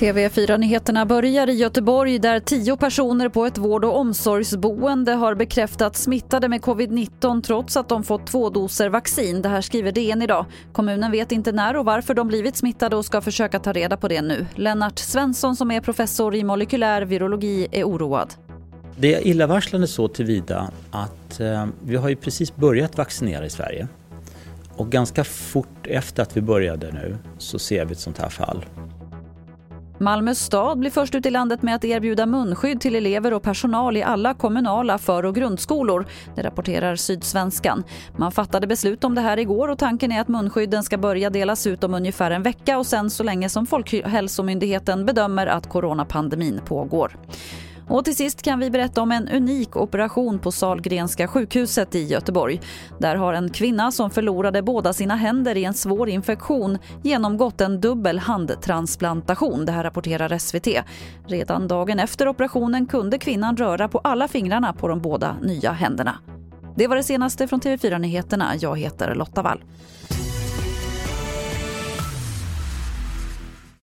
TV4-nyheterna börjar i Göteborg där tio personer på ett vård och omsorgsboende har bekräftats smittade med covid-19 trots att de fått två doser vaccin. Det här skriver DN idag. Kommunen vet inte när och varför de blivit smittade och ska försöka ta reda på det nu. Lennart Svensson som är professor i molekylär virologi är oroad. Det är illavarslande så tillvida att eh, vi har ju precis börjat vaccinera i Sverige. Och ganska fort efter att vi började nu så ser vi ett sånt här fall. Malmö stad blir först ut i landet med att erbjuda munskydd till elever och personal i alla kommunala för och grundskolor. Det rapporterar Sydsvenskan. Man fattade beslut om det här igår och tanken är att munskydden ska börja delas ut om ungefär en vecka och sen så länge som Folkhälsomyndigheten bedömer att coronapandemin pågår. Och till sist kan vi berätta om en unik operation på Salgrenska sjukhuset i Göteborg. Där har en kvinna som förlorade båda sina händer i en svår infektion genomgått en dubbel handtransplantation. Det här rapporterar SVT. Redan dagen efter operationen kunde kvinnan röra på alla fingrarna på de båda nya händerna. Det var det senaste från TV4 Nyheterna. Jag heter Lotta Wall.